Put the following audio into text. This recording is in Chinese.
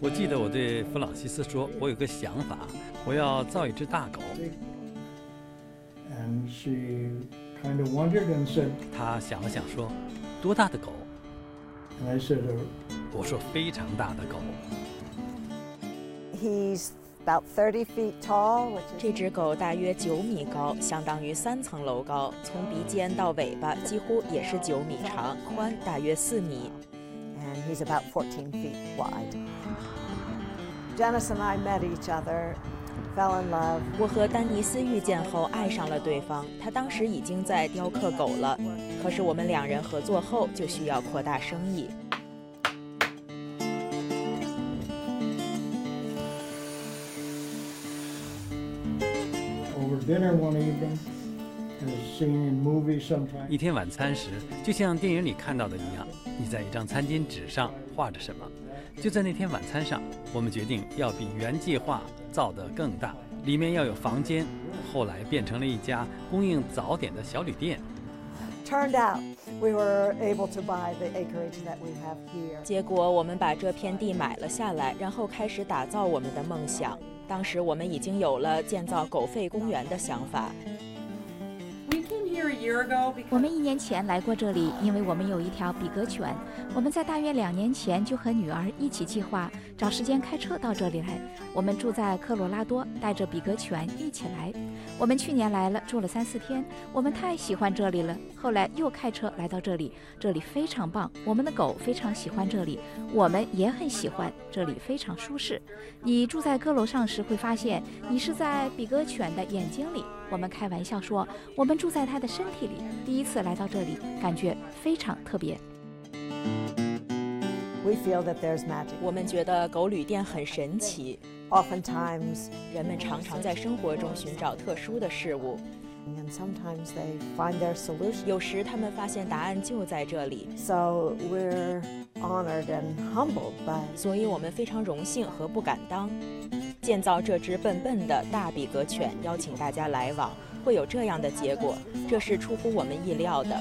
我记得我对弗朗西斯说，我有个想法，我要造一只大狗。and she kind of wondered and said, 他想了想说，多大的狗？and I said, "Uh, 我说非常大的狗。He's about 30 feet tall, 这只狗大约九米高，相当于三层楼高，从鼻尖到尾巴几乎也是九米长，宽大约四米。and he's about 14 feet wide. Dennis and I met each other, fell in love. 我和丹尼斯遇见后爱上了对方，他当时已经在雕刻狗了，可是我们两人合作后就需要扩大生意。 over dinner one evening, 一天晚餐时，就像电影里看到的一样，你在一张餐巾纸上画着什么。就在那天晚餐上，我们决定要比原计划造得更大，里面要有房间。后来变成了一家供应早点的小旅店。Turned out we were able to buy the acreage that we have here. 结果我们把这片地买了下来，然后开始打造我们的梦想。当时我们已经有了建造狗吠公园的想法。我们一年前来过这里，因为我们有一条比格犬。我们在大约两年前就和女儿一起计划找时间开车到这里来。我们住在科罗拉多，带着比格犬一起来。我们去年来了，住了三四天，我们太喜欢这里了。后来又开车来到这里，这里非常棒。我们的狗非常喜欢这里，我们也很喜欢这里，非常舒适。你住在阁楼上时会发现，你是在比格犬的眼睛里。我们开玩笑说，我们住在它的身体体里。第一次来到这里，感觉非常特别。We feel that there's magic. 我们觉得狗旅店很神奇，Oftentimes, 人们常常在生活中寻找特殊的事物，and sometimes they find their solution. 有时他们发现答案就在这里。So we're honored and humbled by 所以我们非常荣幸和不敢当。建造这只笨笨的大比格犬，邀请大家来往，会有这样的结果，这是出乎我们意料的。